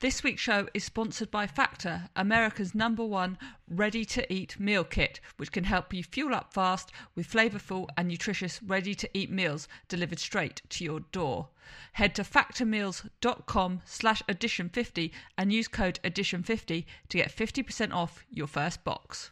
This week's show is sponsored by Factor, America's number one ready to eat meal kit, which can help you fuel up fast with flavorful and nutritious ready to eat meals delivered straight to your door. Head to factormeals.com slash addition50 and use code addition50 to get 50% off your first box.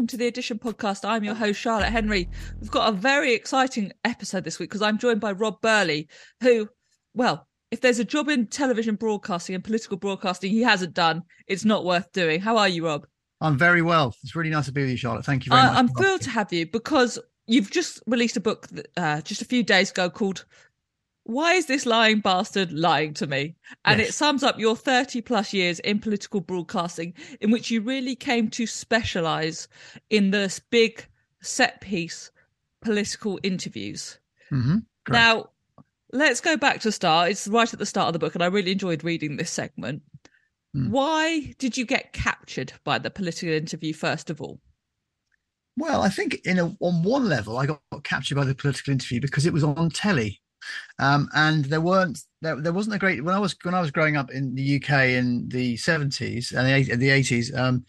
Welcome to the Addition podcast. I'm your host, Charlotte Henry. We've got a very exciting episode this week because I'm joined by Rob Burley, who, well, if there's a job in television broadcasting and political broadcasting he hasn't done, it's not worth doing. How are you, Rob? I'm very well. It's really nice to be with you, Charlotte. Thank you very much. I'm thrilled to have you because you've just released a book uh, just a few days ago called why is this lying bastard lying to me? And yes. it sums up your 30 plus years in political broadcasting, in which you really came to specialize in this big set piece political interviews. Mm-hmm. Now, let's go back to start. It's right at the start of the book, and I really enjoyed reading this segment. Mm. Why did you get captured by the political interview, first of all? Well, I think in a, on one level, I got captured by the political interview because it was on telly. Um, and there weren't there, there wasn't a great when I was when I was growing up in the UK in the seventies and the, eighties. Um,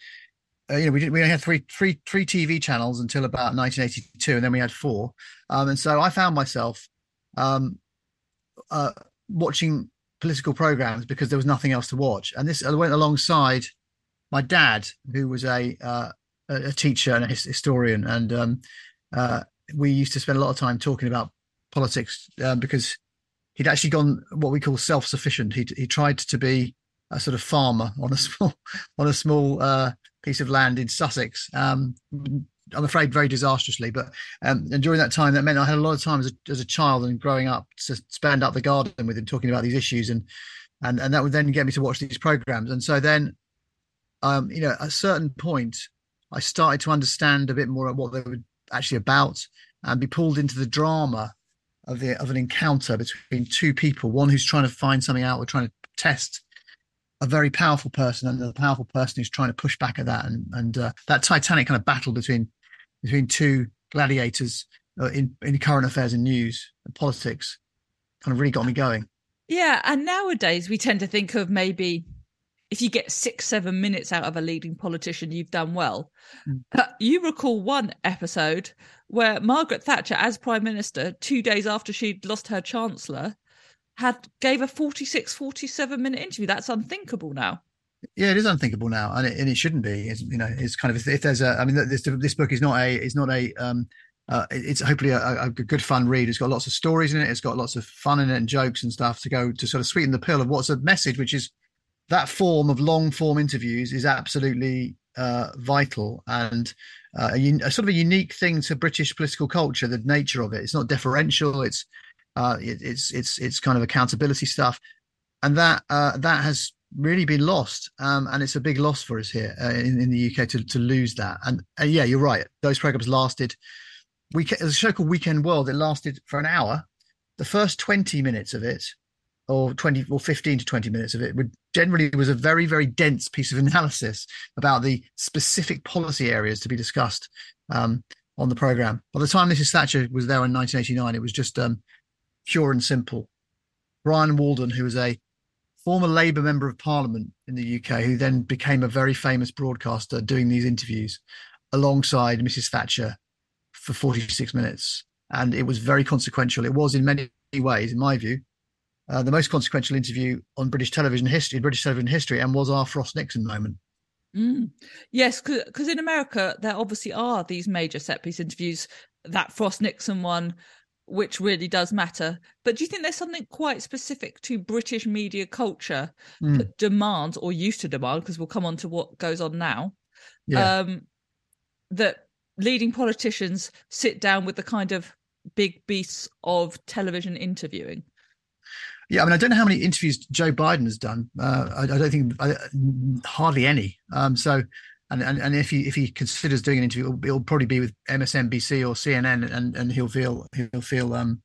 uh, you know, we did, we only had three three three TV channels until about 1982, and then we had four. Um, and so I found myself um, uh, watching political programs because there was nothing else to watch. And this went alongside my dad, who was a uh, a teacher and a historian, and um, uh, we used to spend a lot of time talking about politics um, because he'd actually gone what we call self-sufficient. He he tried to be a sort of farmer on a small on a small uh, piece of land in Sussex. Um, I'm afraid very disastrously, but um, and during that time, that meant I had a lot of time as a, as a child and growing up to spend out the garden with him, talking about these issues, and and and that would then get me to watch these programs. And so then, um, you know, at a certain point, I started to understand a bit more of what they were actually about and be pulled into the drama of the of an encounter between two people, one who's trying to find something out or trying to test a very powerful person, and the powerful person who's trying to push back at that, and and uh, that titanic kind of battle between between two gladiators uh, in in current affairs and news and politics kind of really got me going. Yeah, and nowadays we tend to think of maybe if you get six, seven minutes out of a leading politician, you've done well. Mm. you recall one episode where Margaret Thatcher, as Prime Minister, two days after she'd lost her Chancellor, had gave a 46, 47 minute interview. That's unthinkable now. Yeah, it is unthinkable now, and it, and it shouldn't be. It's, you know, it's kind of if, there's a. I mean, this this book is not a. It's not a. Um, uh, it's hopefully a, a, good fun read. It's got lots of stories in it. It's got lots of fun in it and jokes and stuff to go to sort of sweeten the pill of what's a message which is that form of long form interviews is absolutely uh, vital and uh, a, a, sort of a unique thing to British political culture. The nature of it. It's not deferential. It's uh, it, it's it's it's kind of accountability stuff, and that uh, that has really been lost. Um, and it's a big loss for us here uh, in, in, the UK to to lose that. And, and yeah, you're right. Those programs lasted. We there's a show called Weekend World. It lasted for an hour. The first 20 minutes of it or 20 or 15 to 20 minutes of it would generally was a very very dense piece of analysis about the specific policy areas to be discussed um, on the program. By the time mrs thatcher was there in 1989 it was just um, pure and simple. Brian walden who was a former labour member of parliament in the uk who then became a very famous broadcaster doing these interviews alongside mrs thatcher for 46 minutes. And it was very consequential. It was in many ways in my view uh, the most consequential interview on British television history, British television history, and was our Frost Nixon moment. Mm. Yes, because in America there obviously are these major set piece interviews. That Frost Nixon one, which really does matter. But do you think there's something quite specific to British media culture mm. that demands, or used to demand, because we'll come on to what goes on now, yeah. um, that leading politicians sit down with the kind of big beasts of television interviewing? Yeah, I mean, I don't know how many interviews Joe Biden has done. Uh, I, I, don't think I, hardly any. Um, so, and, and and if he if he considers doing an interview, it'll, it'll, probably be with MSNBC or CNN, and and he'll feel he'll feel um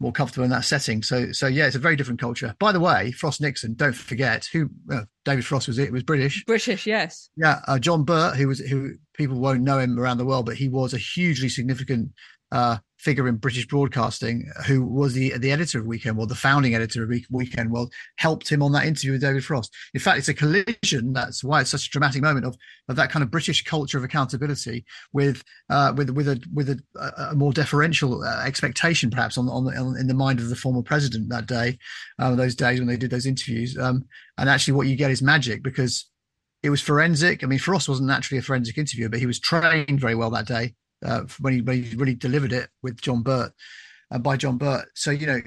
more comfortable in that setting. So, so yeah, it's a very different culture. By the way, Frost Nixon, don't forget who uh, David Frost was. It was British. British, yes. Yeah, uh, John Birt, who was who people won't know him around the world, but he was a hugely significant uh, figure in British broadcasting who was the the editor of Weekend World, the founding editor of Weekend World, helped him on that interview with David Frost. In fact, it's a collision. That's why it's such a dramatic moment of of that kind of British culture of accountability with uh, with with a with a, a more deferential uh, expectation, perhaps on, on, on in the mind of the former president that day, uh, those days when they did those interviews. Um, and actually, what you get is magic because it was forensic. I mean, Frost wasn't naturally a forensic interviewer, but he was trained very well that day uh, when, he, when he really delivered it with John Birt and uh, by John Birt. So you know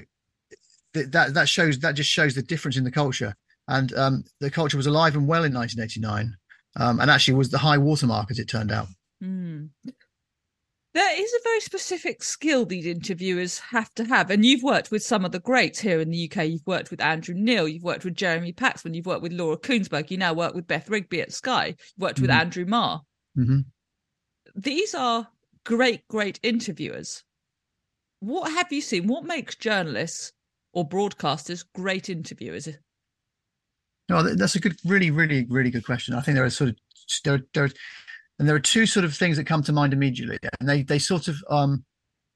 th- that that shows that just shows the difference in the culture. And um, the culture was alive and well in 1989, um, and actually was the high watermark as it turned out. Mm. There is a very specific skill these interviewers have to have. And you've worked with some of the greats here in the UK. You've worked with Andrew Neil, you've worked with Jeremy Paxman, you've worked with Laura Kuenssberg, you now work with Beth Rigby at Sky, you've worked mm-hmm. with Andrew Marr. Mm-hmm. These are great, great interviewers. What have you seen? What makes journalists or broadcasters great interviewers? No, that's a good, really, really, really good question. I think there are sort of there, there, and there are two sort of things that come to mind immediately, and they they sort of um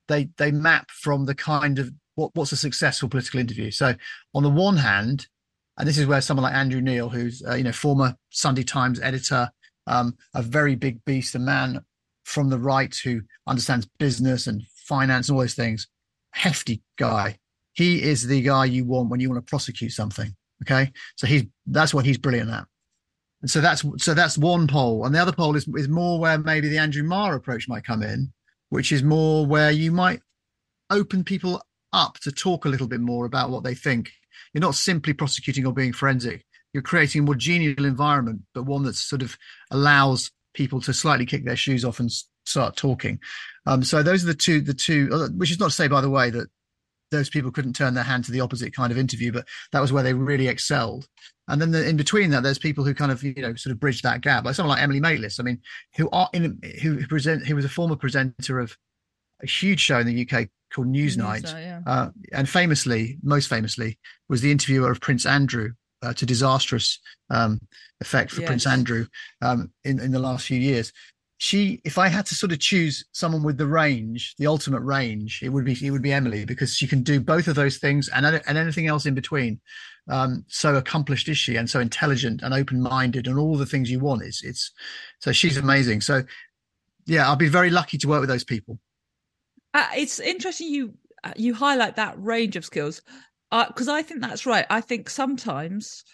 they they map from the kind of what what's a successful political interview. So on the one hand, and this is where someone like Andrew Neil, who's uh, you know former Sunday Times editor, um, a very big beast, a man from the right who understands business and finance and all those things. Hefty guy. He is the guy you want when you want to prosecute something. Okay. So he's that's what he's brilliant at. And so that's so that's one pole. And the other pole is is more where maybe the Andrew Marr approach might come in, which is more where you might open people up to talk a little bit more about what they think. You're not simply prosecuting or being forensic. You're creating a more genial environment, but one that sort of allows people to slightly kick their shoes off and start talking. Um, so those are the two, the two, uh, which is not to say, by the way, that those people couldn't turn their hand to the opposite kind of interview, but that was where they really excelled. And then the, in between that, there's people who kind of you know sort of bridge that gap, like someone like Emily Maitlis. I mean, who are in who present who was a former presenter of a huge show in the UK called Newsnight, News yeah. uh, and famously, most famously, was the interviewer of Prince Andrew uh, to disastrous um, effect for yes. Prince Andrew um, in in the last few years. She, if I had to sort of choose someone with the range, the ultimate range, it would be it would be Emily because she can do both of those things and and anything else in between. Um, so accomplished is she, and so intelligent and open minded, and all the things you want. It's it's so she's amazing. So yeah, I'll be very lucky to work with those people. Uh, it's interesting you uh, you highlight that range of skills because uh, I think that's right. I think sometimes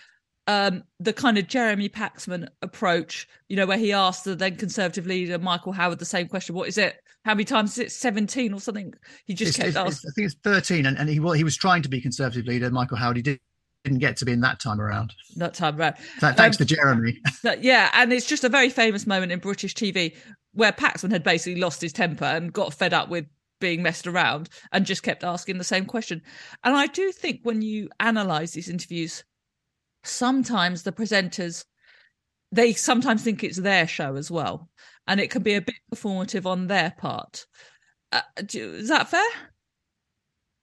um, the kind of Jeremy Paxman approach, you know, where he asked the then Conservative leader Michael Howard the same question: "What is it? How many times is it? Seventeen or something?" He just it's, kept it's, asking. I think it's thirteen, and, and he well, he was trying to be Conservative leader Michael Howard. He did, didn't get to be in that time around. That time around. thanks um, to Jeremy. yeah, and it's just a very famous moment in British TV where Paxman had basically lost his temper and got fed up with being messed around and just kept asking the same question. And I do think when you analyze these interviews, sometimes the presenters they sometimes think it's their show as well, and it can be a bit performative on their part. Uh, do, is that fair?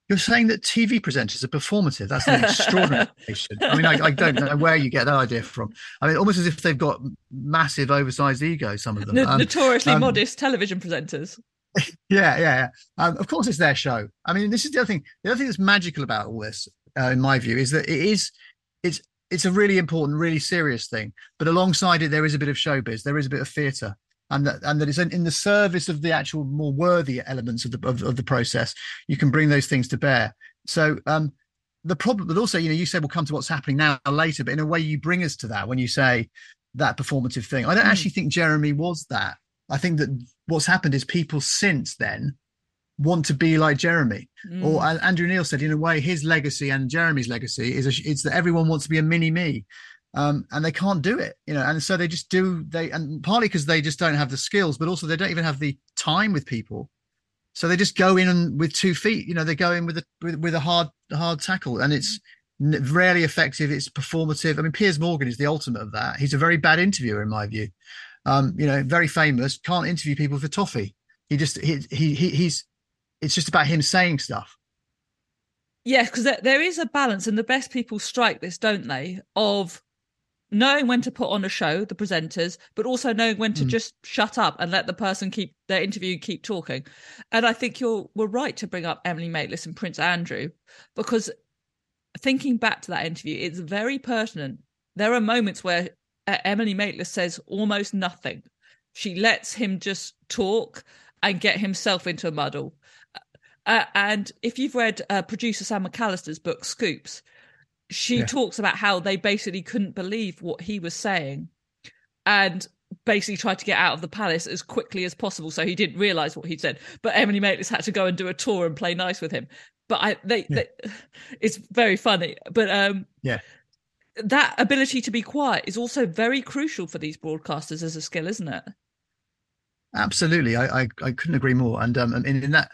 You're saying that TV presenters are performative. That's an extraordinary I mean, I, I, don't know where you get that idea from. I mean, almost as if they've got massive, oversized egos. Some of them, um, notoriously um, modest television presenters. Yeah, yeah, yeah. Um, of course, it's their show. I mean, this is the other thing. The other thing that's magical about all this, uh, in my view, is that it is it's it's a really important, really serious thing. But alongside it, there is a bit of showbiz. There is a bit of theatre, and that and that it's in, in, the service of the actual more worthy elements of the of, of, the process. You can bring those things to bear. So um, the problem, but also, you know, you said we'll come to what's happening now later, but in a way, you bring us to that when you say that performative thing. I don't mm. actually think Jeremy was that. I think that what's happened is people since then want to be like Jeremy. Mm. Or Andrew Neil said, in a way, his legacy and Jeremy's legacy is a, it's that everyone wants to be a mini me. Um, and they can't do it, you know, and so they just do they, and partly because they just don't have the skills, but also they don't even have the time with people, so they just go in and with two feet, you know, they go in with a with, with a hard hard tackle, and it's rarely effective. It's performative. I mean, Piers Morgan is the ultimate of that. He's a very bad interviewer in my view um, you know, very famous, can't interview people for toffee. He just he, he he he's it's just about him saying stuff. Yeah, because there, there is a balance, and the best people strike this, don't they? Of knowing when to put on a show, the presenters, but also knowing when to mm. just shut up and let the person keep their interview keep talking. And I think you're were right to bring up Emily Maitlis and Prince Andrew because thinking back to that interview, it's very pertinent. There are moments where uh, Emily Maitlis says almost nothing. She lets him just talk and get himself into a muddle. Uh, and if you've read uh, producer Sam McAlister's book Scoops, she yeah. talks about how they basically couldn't believe what he was saying and basically tried to get out of the palace as quickly as possible so he didn't realize what he'd said but emily maitlis had to go and do a tour and play nice with him but i they, yeah. they it's very funny but um yeah that ability to be quiet is also very crucial for these broadcasters as a skill isn't it absolutely i i, I couldn't agree more and um in, in that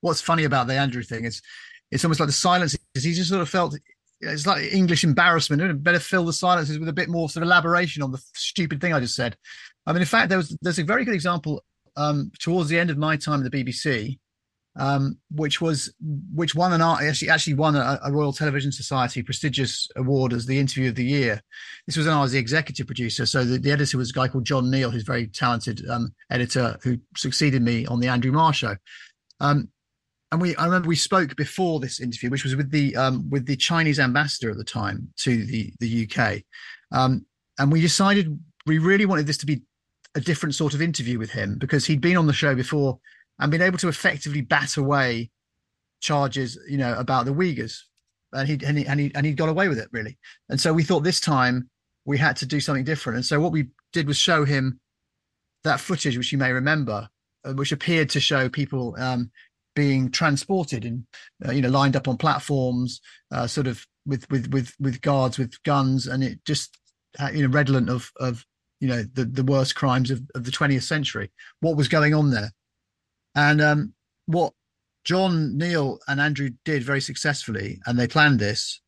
what's funny about the andrew thing is it's almost like the silence is he just sort of felt it's like English embarrassment. It better fill the silences with a bit more sort of elaboration on the stupid thing I just said. I mean, in fact, there was there's a very good example um, towards the end of my time at the BBC, um, which was which won an actually actually won a, a, Royal Television Society prestigious award as the interview of the year. This was when I was the executive producer. So the, the editor was a guy called John Neal, who's a very talented um, editor who succeeded me on the Andrew Marr show. Um, and we I remember we spoke before this interview, which was with the um, with the Chinese ambassador at the time to the the UK, um, and we decided we really wanted this to be a different sort of interview with him because he'd been on the show before and been able to effectively bat away charges, you know, about the Uyghurs, and he and he and he and he got away with it really. And so we thought this time we had to do something different. And so what we did was show him that footage, which you may remember, uh, which appeared to show people um, being transported and uh, you know lined up on platforms uh, sort of with with with with guards with guns and it just uh, you know redolent of of you know the the worst crimes of, of the 20th century what was going on there and um what john neal and andrew did very successfully and they planned this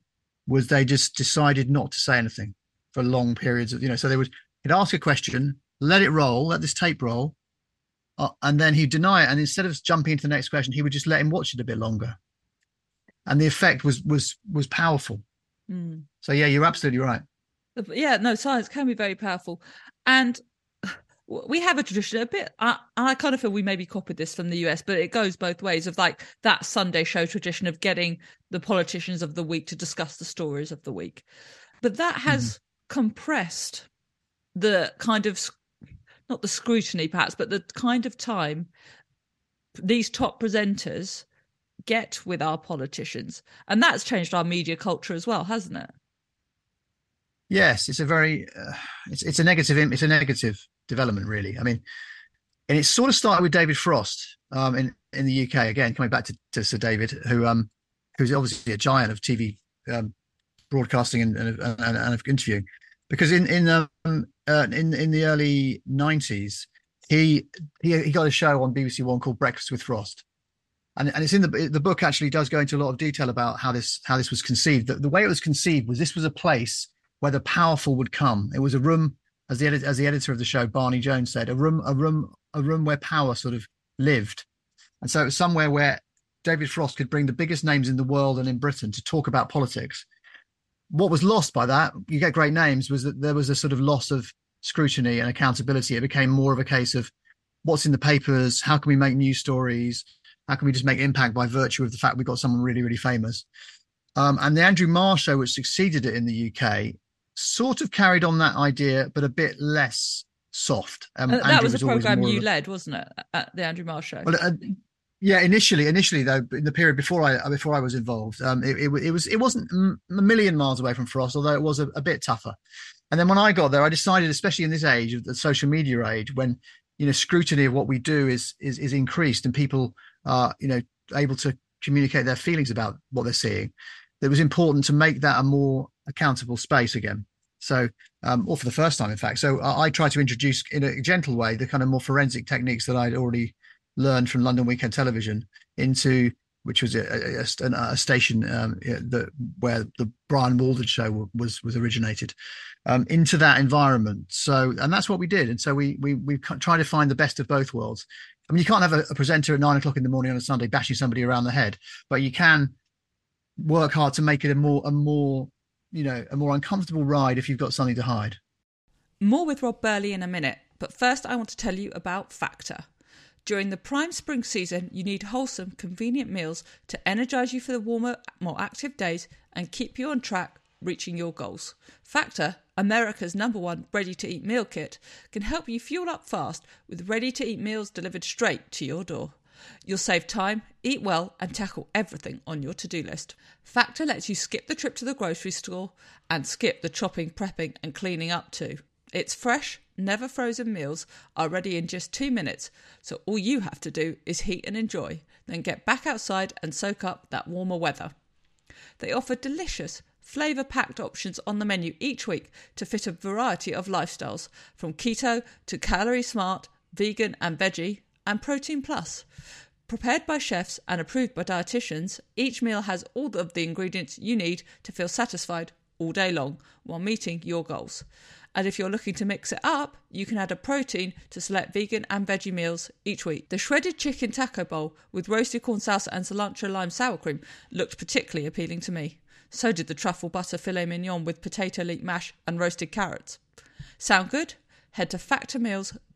was they just decided not to say anything for long periods of you know so they would he'd ask a question let it roll let this tape roll uh, and then he'd deny it. And instead of jumping into the next question, he would just let him watch it a bit longer. And the effect was was was powerful. Mm. So yeah, you're absolutely right. Yeah, no, science can be very powerful, and we have a tradition a bit. I, I kind of feel we maybe copied this from the US, but it goes both ways of like that Sunday show tradition of getting the politicians of the week to discuss the stories of the week, but that has mm compressed the kind of not the scrutiny perhaps, but the kind of time these top presenters get with our politicians. And that's changed our media culture as well, hasn't it? Yes, it's a very uh, it's it's a negative it's a negative development really. I mean, and it sort of started with David Frost um, in in the UK again, coming back to, to Sir David, who um who's obviously a giant of TV um, broadcasting and, and, and, and interviewing because in in um, uh, in in the early nineties, he, he he got a show on BBC One called Breakfast with Frost, and and it's in the the book actually does go into a lot of detail about how this how this was conceived. The, the way it was conceived was this was a place where the powerful would come. It was a room, as the edit, as the editor of the show Barney Jones said, a room a room a room where power sort of lived, and so it was somewhere where David Frost could bring the biggest names in the world and in Britain to talk about politics what was lost by that, you get great names, was that there was a sort of loss of scrutiny and accountability. It became more of a case of what's in the papers, how can we make news stories, how can we just make impact by virtue of the fact we've got someone really, really famous. Um, and the Andrew Marr show, which succeeded it in the UK, sort of carried on that idea, but a bit less soft. Um, uh, that Andrew was a program you led, wasn't it, at the Andrew Marr show? Well, uh, yeah, initially, initially though, in the period before I before I was involved, um, it, it, it was it wasn't a million miles away from Frost, although it was a, a, bit tougher. And then when I got there, I decided, especially in this age of the social media age, when you know scrutiny of what we do is is is increased and people are you know able to communicate their feelings about what they're seeing, it was important to make that a more accountable space again. So, um, or for the first time, in fact. So I, I try to introduce in a gentle way the kind of more forensic techniques that I'd already learned from London Weekend Television into which was a, a, a station um, that where the Brian Walden show was was originated um, into that environment. So, and that's what we did. And so we we we try to find the best of both worlds. I mean, you can't have a, a presenter at nine o'clock in the morning on a Sunday bashing somebody around the head, but you can work hard to make it a more a more you know a more uncomfortable ride if you've got something to hide. More with Rob Burley in a minute, but first I want to tell you about Factor. During the prime spring season, you need wholesome, convenient meals to energise you for the warmer, more active days and keep you on track reaching your goals. Factor, America's number one ready to eat meal kit, can help you fuel up fast with ready to eat meals delivered straight to your door. You'll save time, eat well, and tackle everything on your to do list. Factor lets you skip the trip to the grocery store and skip the chopping, prepping, and cleaning up too. It's fresh, never frozen meals are ready in just two minutes, so all you have to do is heat and enjoy, then get back outside and soak up that warmer weather. They offer delicious, flavour packed options on the menu each week to fit a variety of lifestyles, from keto to calorie smart, vegan and veggie, and protein plus. Prepared by chefs and approved by dietitians, each meal has all of the ingredients you need to feel satisfied all day long while meeting your goals. And if you're looking to mix it up, you can add a protein to select vegan and veggie meals each week. The shredded chicken taco bowl with roasted corn salsa and cilantro lime sour cream looked particularly appealing to me. So did the truffle butter filet mignon with potato leek mash and roasted carrots. Sound good? Head to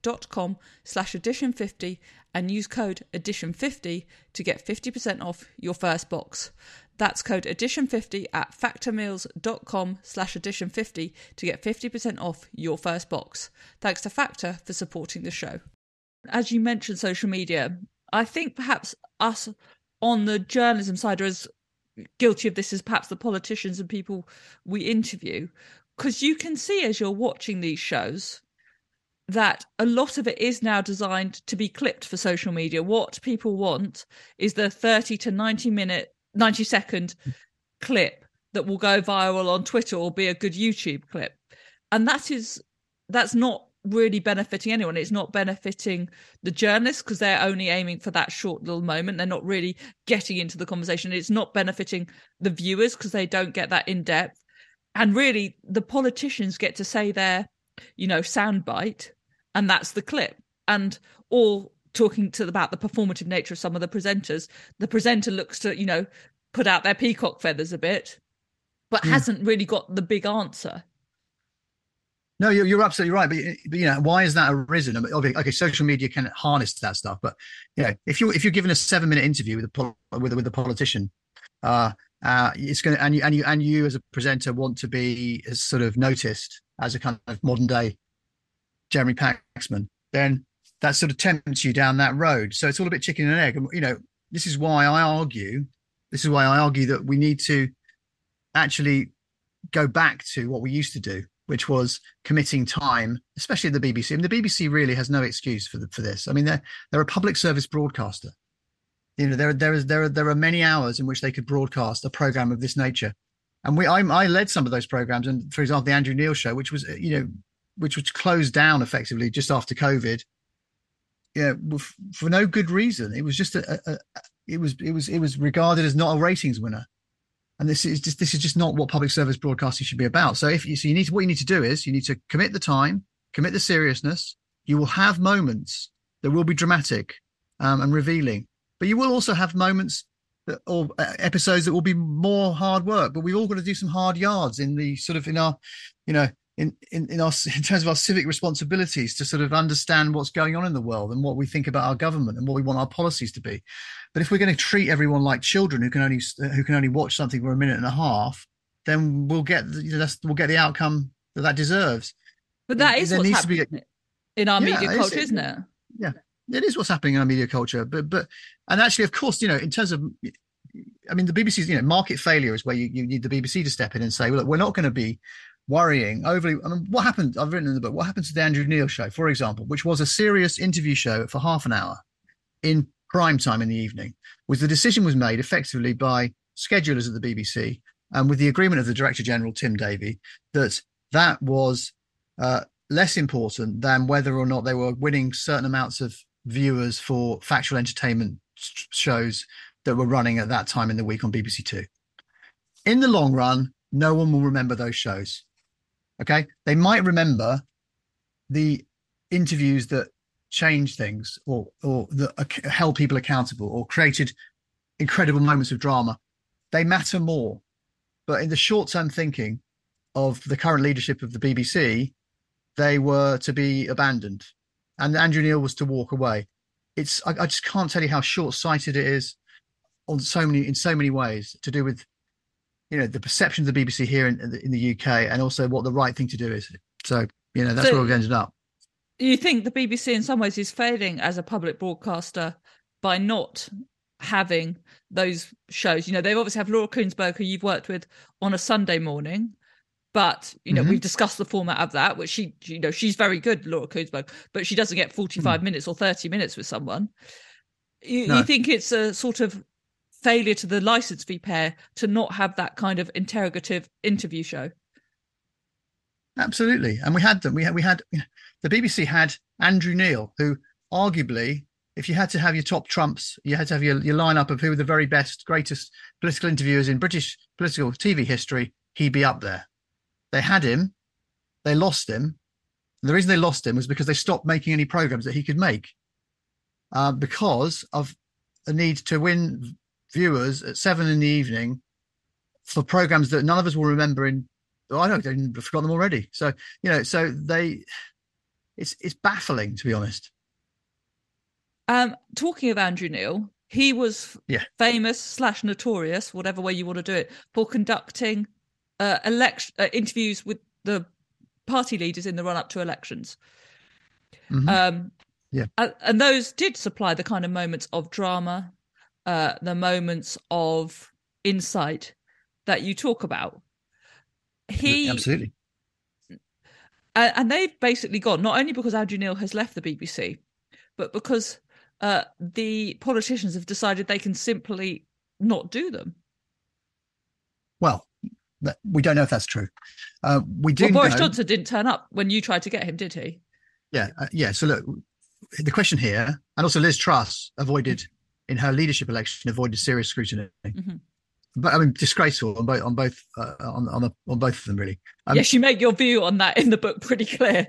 factormeals.com slash addition50 and use code addition50 to get 50% off your first box. That's code addition50 at factormeals.com slash addition50 to get 50% off your first box. Thanks to Factor for supporting the show. As you mentioned social media, I think perhaps us on the journalism side are as guilty of this as perhaps the politicians and people we interview. Because you can see as you're watching these shows that a lot of it is now designed to be clipped for social media. What people want is the 30 to 90 minute 90 second clip that will go viral on Twitter or be a good YouTube clip. And that is that's not really benefiting anyone. It's not benefiting the journalists because they're only aiming for that short little moment. They're not really getting into the conversation. It's not benefiting the viewers because they don't get that in depth. And really, the politicians get to say their, you know, soundbite, and that's the clip. And all talking to about the performative nature of some of the presenters, the presenter looks to, you know, put out their peacock feathers a bit, but mm. hasn't really got the big answer. No, you're, you're absolutely right. But, but, you know, why is that arisen? I mean, okay, social media can harness that stuff, but you know, if you if you're given a seven minute interview with a with a, with a politician, uh, uh, it's going to and you and you and you as a presenter want to be as sort of noticed as a kind of modern day Jeremy Paxman, then that sort of tempts you down that road. So it's all a bit chicken and egg. And, you know, this is why I argue, this is why I argue that we need to actually go back to what we used to do, which was committing time, especially the BBC. I mean, the BBC really has no excuse for the, for this. I mean, they're they're a public service broadcaster. You know, there there is there are there are many hours in which they could broadcast a program of this nature, and we I, I led some of those programs, and for example, the Andrew Neil show, which was you know which was closed down effectively just after COVID, yeah, for no good reason. It was just a, a, a, it was it was it was regarded as not a ratings winner, and this is just this is just not what public service broadcasting should be about. So if you so you need to what you need to do is you need to commit the time, commit the seriousness. You will have moments that will be dramatic um, and revealing, but you will also have moments that, or uh, episodes that will be more hard work. But we've all got to do some hard yards in the sort of in our, you know, in, in, in, our, in terms of our civic responsibilities to sort of understand what's going on in the world and what we think about our government and what we want our policies to be. But if we're going to treat everyone like children who can only who can only watch something for a minute and a half, then we'll get you know, we'll get the outcome that that deserves. But that is there what's happening a, in our yeah, media culture, isn't it? Yeah, it is what's happening in our media culture. But but and actually, of course, you know, in terms of I mean, the BBC's, you know, market failure is where you, you need the BBC to step in and say, well, look, we're not going to be worrying, overly. I mean, what happened? I've written in the book. What happened to the Andrew Neil show, for example, which was a serious interview show for half an hour in prime time in the evening, was the decision was made effectively by schedulers at the BBC and with the agreement of the Director General Tim Davie that that was uh, less important than whether or not they were winning certain amounts of viewers for factual entertainment shows that were running at that time in the week on BBC Two. In the long run, no one will remember those shows. Okay. They might remember the interviews that changed things or or that held people accountable or created incredible moments of drama. they matter more. But in the short term thinking of the current leadership of the BBC, they were to be abandoned, and Andrew Neil was to walk away. It's I, I just can't tell you how short sighted it is on so many in so many ways to do with you know the perception of the BBC here in, in the UK and also what the right thing to do is. So you know that's so, where we've ended up. You think the BBC in some ways is failing as a public broadcaster by not having those shows. You know, they obviously have Laura Kuenssberg, who you've worked with on a Sunday morning, but you know, mm-hmm. we've discussed the format of that, which she, you know, she's very good, Laura Kuenssberg, but she doesn't get 45 mm. minutes or 30 minutes with someone. You, no. you think it's a sort of failure to the license fee pair to not have that kind of interrogative interview show? Absolutely, and we had them. We had we had the BBC had Andrew Neil, who arguably if you had to have your top trumps, you had to have your, your lineup of who were the very best, greatest political interviewers in British political TV history, he'd be up there. They had him, they lost him. And the reason they lost him was because they stopped making any programs that he could make uh, because of a need to win viewers at seven in the evening for programs that none of us will remember in. Oh, I don't, I've forgotten them already. So, you know, so they, it's, it's baffling to be honest. Um, talking of Andrew Neil, he was yeah. famous slash notorious, whatever way you want to do it, for conducting uh, election uh, interviews with the party leaders in the run up to elections. Mm-hmm. Um, yeah, and, and, those did supply the kind of moments of drama, uh, the moments of insight that you talk about. He absolutely, and they've basically gone not only because Andrew Neil has left the BBC, but because uh, the politicians have decided they can simply not do them. Well, we don't know if that's true. Uh, we do. Well, Boris know... Johnson didn't turn up when you tried to get him, did he? Yeah, uh, yeah. So look, the question here, and also Liz Truss avoided in her leadership election avoided serious scrutiny. Mm-hmm. But I mean, disgraceful on both on both uh, on on, the, on both of them, really. Um, yes, you make your view on that in the book pretty clear.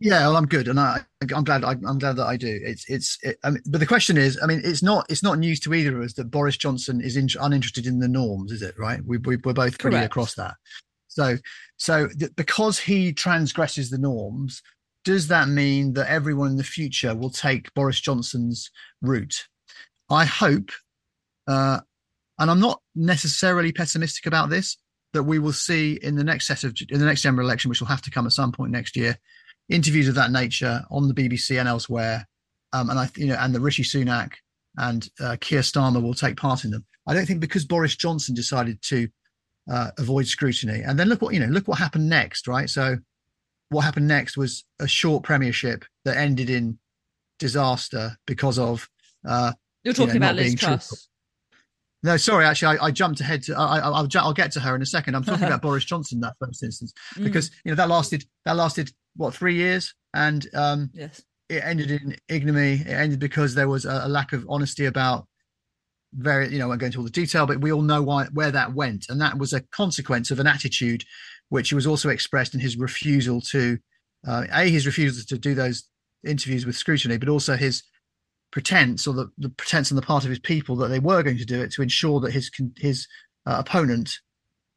Yeah, well, I'm good, and I, I'm glad. I, am glad that I do. It's, it's. It, I mean, but the question is, I mean, it's not, it's not news to either of us that Boris Johnson is in, uninterested in the norms, is it? Right? We, we are both pretty Correct. across that. So, so th- because he transgresses the norms, does that mean that everyone in the future will take Boris Johnson's route? I hope, uh, and I'm not necessarily pessimistic about this, that we will see in the next set of in the next general election, which will have to come at some point next year, interviews of that nature on the BBC and elsewhere. Um, and I, you know, and the Rishi Sunak and uh, Keir Starmer will take part in them. I don't think because Boris Johnson decided to uh, avoid scrutiny, and then look what you know, look what happened next, right? So, what happened next was a short premiership that ended in disaster because of. Uh, You're talking you know, about Liz Truss. No, sorry. Actually, I, I jumped ahead. To, I, will I'll get to her in a second. I'm talking about Boris Johnson that first instance mm. because mm. you know that lasted that lasted what three years, and um, yes, it ended in ignominy. It ended because there was a, a lack of honesty about very. You know, I won't go into all the detail, but we all know why where that went, and that was a consequence of an attitude which was also expressed in his refusal to uh, a his refusal to do those interviews with scrutiny, but also his pretense or the, the pretense on the part of his people that they were going to do it to ensure that his his uh, opponent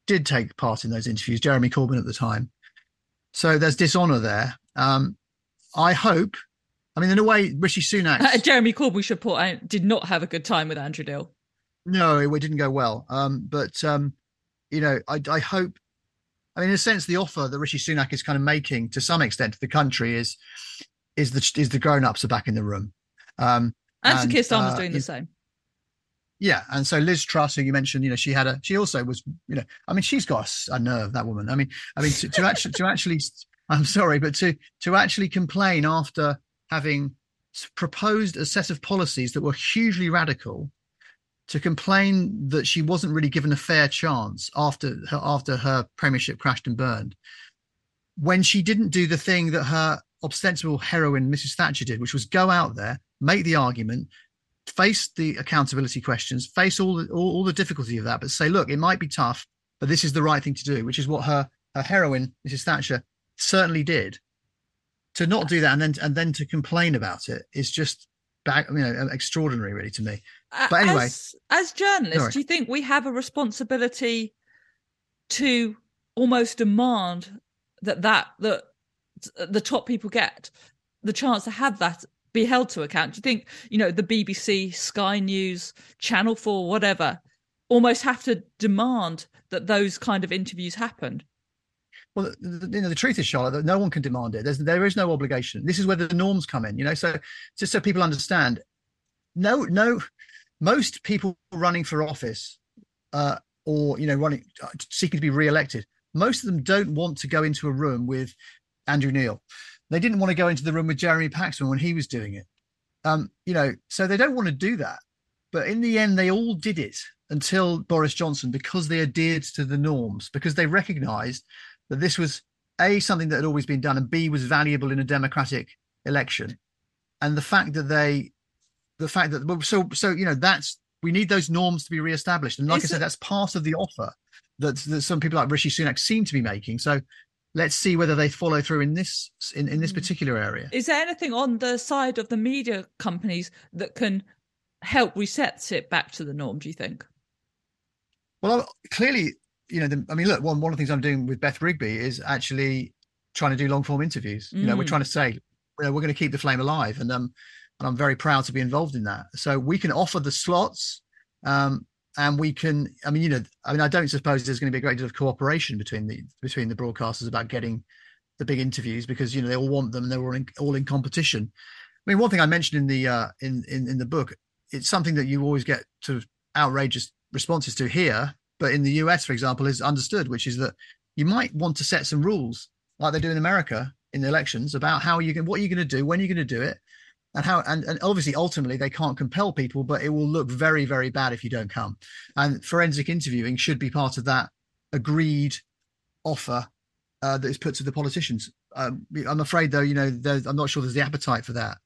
did take part in those interviews, Jeremy Corbyn at the time. So there's dishonor there. Um, I hope. I mean, in a way, Rishi Sunak, uh, Jeremy Corbyn, we should point out, did not have a good time with Andrew Neil. No, it didn't go well. Um, but um, you know, I, I hope. I mean, in a sense, the offer that Rishi Sunak is kind of making to some extent to the country is is the is the grown ups are back in the room. Um, and, Keir Starmer's uh, doing the same. Yeah, and so Liz Truss, who you mentioned, you know, she had a, she also was, you know, I mean, she's got a nerve, that woman. I mean, I mean, to, to actually, to actually, I'm sorry, but to to actually complain after having proposed a set of policies that were hugely radical, to complain that she wasn't really given a fair chance after her after her premiership crashed and burned, when she didn't do the thing that her ostensible heroine, Mrs. Thatcher, did, which was go out there make the argument, face the accountability questions, face all the all, all, the difficulty of that, but say, look, it might be tough, but this is the right thing to do, which is what her her heroine, Mrs. Thatcher, certainly did. To not do that and then and then to complain about it is just back, you know, extraordinary, really, to me. But anyway, as, as journalists, sorry. do you think we have a responsibility to almost demand that that that the top people get the chance to have that be held to account? Do you think you know the BBC, Sky News, Channel Four, whatever, almost have to demand that those kind of interviews happen? Well, you know, the truth is, Charlotte, that no one can demand it. There's there is no obligation. This is where the norms come in. You know, so just so people understand, no, no, most people running for office, uh, or you know, running uh, seeking to be re-elected, most of them don't want to go into a room with Andrew Neil. They didn't want to go into the room with Jeremy Paxman when he was doing it. Um, you know, so they don't want to do that. But in the end, they all did it until Boris Johnson because they adhered to the norms, because they recognized that this was A, something that had always been done, and B, was valuable in a democratic election. And the fact that they, the fact that, so, so, you know, that's, we need those norms to be reestablished. And like Is I said, it... that's part of the offer that, that some people like Rishi Sunak seem to be making. So let's see whether they follow through in this in, in this hmm. particular area. Is there anything on the side of the media companies that can help reset it back to the norm? Do you think? Well, clearly, you know, the, I mean, look, one one of the things I'm doing with Beth Rigby is actually trying to do long form interviews. Mm. You know, we're hmm. trying to say, you know, we're going to keep the flame alive, and um, and I'm very proud to be involved in that. So we can offer the slots, um, and we can i mean you know i mean i don't suppose there's going to be a great deal of cooperation between the between the broadcasters about getting the big interviews because you know they all want them and they're all in, all in competition. I mean one thing i mentioned in the uh in, in in the book it's something that you always get sort of outrageous responses to here but in the us for example is understood which is that you might want to set some rules like they do in america in the elections about how you can what you're going to do when you're going to do it and how and, and obviously ultimately they can't compel people but it will look very very bad if you don't come. And forensic interviewing should be part of that agreed offer uh, that is put to the politicians. Um, i'm afraid though you know i'm not sure there's the appetite for that.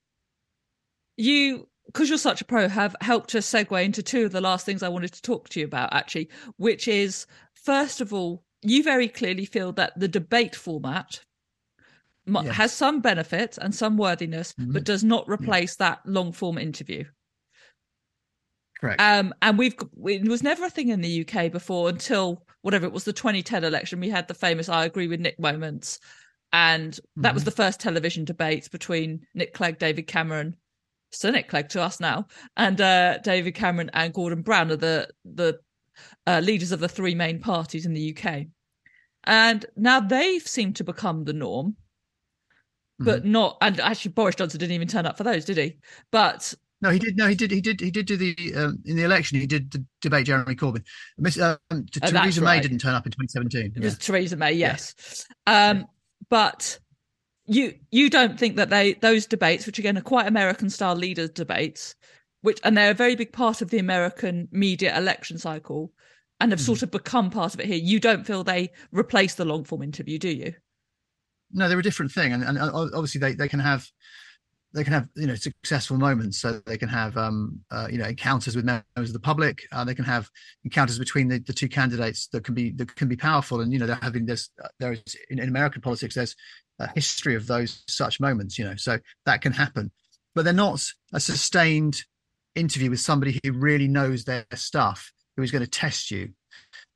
You because you're such a pro have helped us segue into two of the last things i wanted to talk to you about actually which is first of all you very clearly feel that the debate format yes. has some benefits and some worthiness, mm-hmm. but does not replace yeah. that long form interview. Correct. Um, and we've it was never a thing in the UK before until whatever it was the 2010 election. We had the famous "I agree with Nick" moments, and that mm-hmm. was the first television debate between Nick Clegg, David Cameron, Sir Nick Clegg to us now, and uh, David Cameron and Gordon Brown are the the uh, leaders of the three main parties in the UK. And now they've seemed to become the norm but mm-hmm. not. And actually, Boris Johnson didn't even turn up for those, did he? But no, he did. No, he did. He did. He did do the um, in the election. He did the debate Jeremy Corbyn. Miss um, oh, Theresa May didn't turn up in 2017. It was Theresa May, yes. Yeah. Um, but you you don't think that they those debates, which again are quite American style leaders debates, which and they're a very big part of the American media election cycle, and have mm. sort of become part of it here. You don't feel they replace the long form interview, do you? No, they're a different thing, and, and obviously they, they can have they can have you know successful moments. So they can have um, uh, you know encounters with members of the public. Uh, they can have encounters between the, the two candidates that can be that can be powerful. And you know they're having this uh, there is in, in American politics there's a history of those such moments. You know, so that can happen, but they're not a sustained interview with somebody who really knows their stuff, who is going to test you.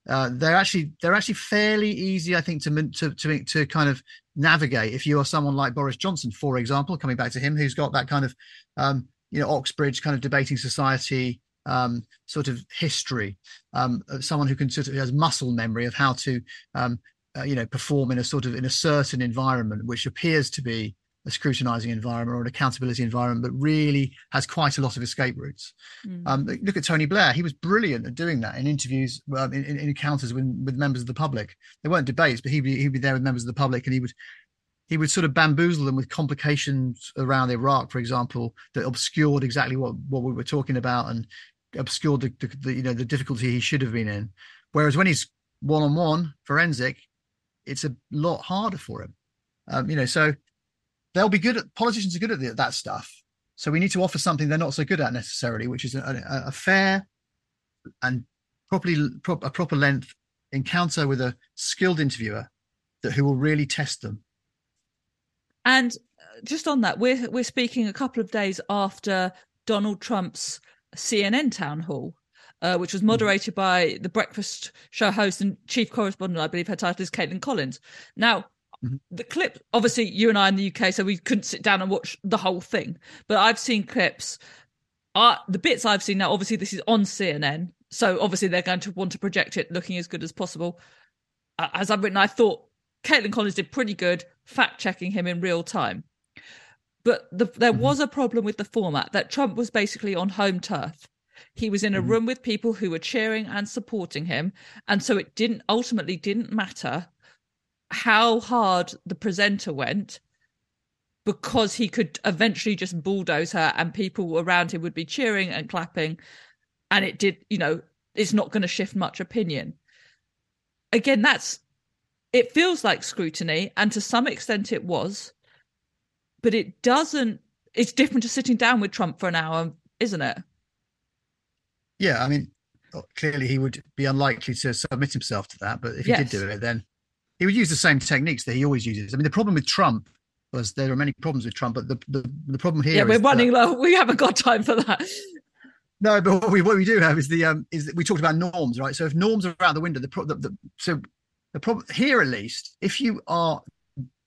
Uh, they're actually they're actually fairly easy, I think, to to to to kind of navigate if you are someone like Boris Johnson, for example, coming back to him, who's got that kind of um, you know Oxbridge kind of debating society um, sort of history, um, someone who can sort of has muscle memory of how to um, uh, you know perform in a sort of in a certain environment, which appears to be a scrutinizing environment or an accountability environment, but really has quite a lot of escape routes. Mm. Um, look at Tony Blair; he was brilliant at doing that in interviews, um, in, in, encounters with, with members of the public. They weren't debates, but he'd be, he'd be there with members of the public, and he would he would sort of bamboozle them with complications around Iraq, for example, that obscured exactly what what we were talking about and obscured the, the, the you know the difficulty he should have been in. Whereas when he's one on one forensic, it's a lot harder for him. Um, you know, so they'll be good at politicians are good at the, that stuff. So we need to offer something they're not so good at necessarily, which is a, a, a fair and properly pro, a proper length encounter with a skilled interviewer that who will really test them. And uh, just on that, we're we're speaking a couple of days after Donald Trump's CNN town hall, uh, which was Mm-hmm. moderated by the breakfast show host and chief correspondent. I believe her title is Kaitlan Collins. Now, Mhm. the clip, obviously, you and I in the UK, so we couldn't sit down and watch the whole thing. But I've seen clips. Uh, the bits I've seen now, obviously, this is on CNN, so obviously they're going to want to project it looking as good as possible. Uh, as I've written, I thought Kaitlan Collins did pretty good fact checking him in real time. But the, there Mhm. was a problem with the format that Trump was basically on home turf. He was in a Mhm. room with people who were cheering and supporting him, and so it didn't ultimately didn't matter how hard the presenter went because he could eventually just bulldoze her and people around him would be cheering and clapping and it did you know it's not going to shift much opinion again that's it feels like scrutiny and to some extent it was but it doesn't it's different to sitting down with trump for an hour isn't it Yeah, I mean, clearly he would be unlikely to submit himself to that. But if he Yes. did do it, then he would use the same techniques that he always uses. I mean, the problem with Trump was there are many problems with Trump, but the the, the problem here yeah we're running low we haven't got time for that No, but what we what we do have is the um is that we talked about norms, right? So if norms are out the window, the, pro- the, the so the problem here at least, if you are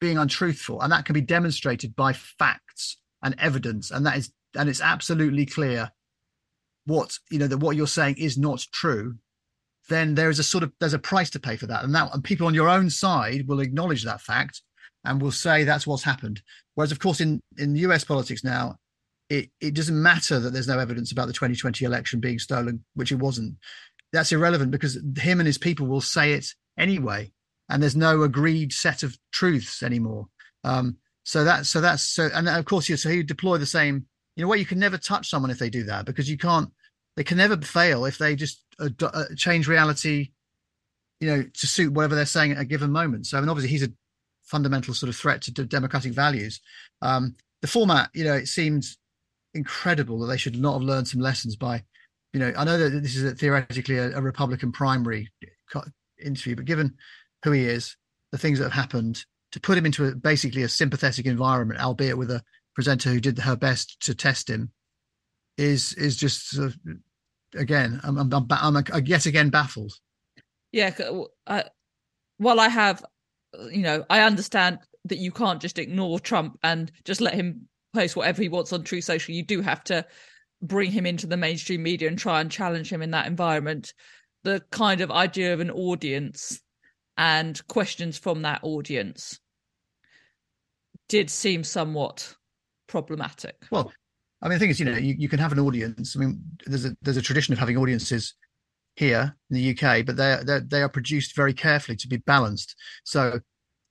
being untruthful, and that can be demonstrated by facts and evidence, and that is and it's absolutely clear what you know that what you're saying is not true, then there is a sort of there's a price to pay for that, and that and people on your own side will acknowledge that fact and will say that's what's happened. Whereas, of course, in in US politics now, it, it doesn't matter that there's no evidence about the 2020 election being stolen, which it wasn't. That's irrelevant because him and his people will say it anyway, and there's no agreed set of truths anymore. Um, so that's so that's so, and of course, you so you deploy the same. You know what? You can never touch someone if they do that because you can't. They can never fail if they just d- uh, change reality, you know, to suit whatever they're saying at a given moment. So, I mean, obviously, he's a fundamental sort of threat to d- democratic values. Um, the format, you know, it seems incredible that they should not have learned some lessons by, you know, I know that this is a, theoretically a, a Republican primary interview, but given who he is, the things that have happened, to put him into a, basically a sympathetic environment, albeit with a presenter who did her best to test him, is is just sort of, again, I'm I'm, I'm, I'm yet again baffled. yeah I, while i have you know i understand that you can't just ignore trump and just let him post whatever he wants on Truth Social. You do have to bring him into the mainstream media and try and challenge him in that environment. The kind of idea of an audience and questions from that audience did seem somewhat problematic. Well, I mean, the thing is, you know, you, you can have an audience. I mean, there's a there's a tradition of having audiences here in the UK, but they they they are produced very carefully to be balanced. So,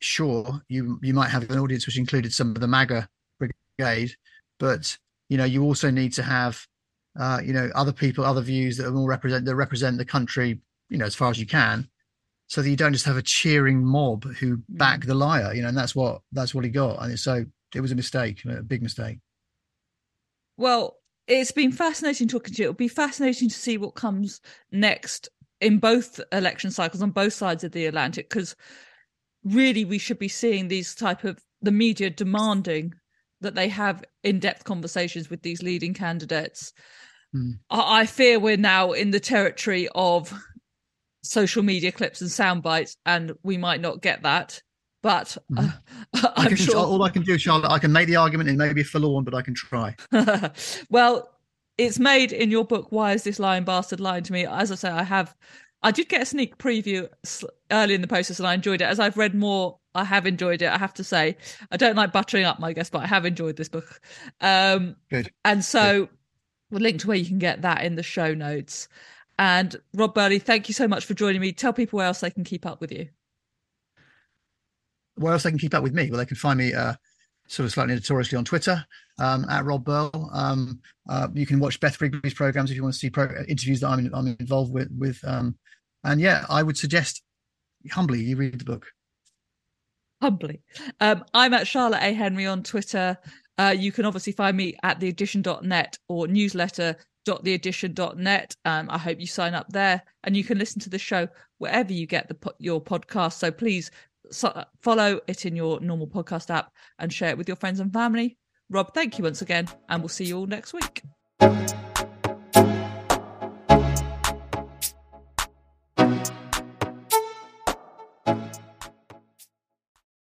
sure, you you might have an audience which included some of the MAGA brigade, but you know, you also need to have, uh, you know, other people, other views that are more represent that represent the country, you know, as far as you can, so that you don't just have a cheering mob who back the liar, you know, and that's what that's what he got, and so it was a mistake, a big mistake. Well, it's been fascinating talking to you. It'll be fascinating to see what comes next in both election cycles on both sides of the Atlantic, because really we should be seeing these type of the media demanding that they have in-depth conversations with these leading candidates. Hmm. I, I fear we're now in the territory of social media clips and sound bites, and we might not get that. But uh, I I'm can, sure all I can do, Charlotte, I can make the argument. It may be forlorn, but I can try. well, it's made in your book. Why is this lying bastard lying to me? As I say, I have, I did get a sneak preview early in the process, and I enjoyed it. As I've read more, I have enjoyed it. I have to say, I don't like buttering up my guest, but I have enjoyed this book. Um, Good. and so we'll link to where you can get that in the show notes. And Rob Burley, thank you so much for joining me. Tell people where else they can keep up with you. Where else they can keep up with me? Well, they can find me uh, sort of slightly notoriously on Twitter um, at Rob Burl. Um, uh, you can watch Beth Rigby's programs if you want to see pro- interviews that I'm I'm involved with. With um, and yeah, I would suggest humbly you read the book. humbly. Um, I'm at Charlotte A. Henry on Twitter. Uh, you can obviously find me at theaddition.net or newsletter.theaddition.net. Um, I hope you sign up there and you can listen to the show wherever you get the your podcast. So please so- uh, follow it in your normal podcast app and share it with your friends and family. Rob, thank you once again, and we'll see you all next week.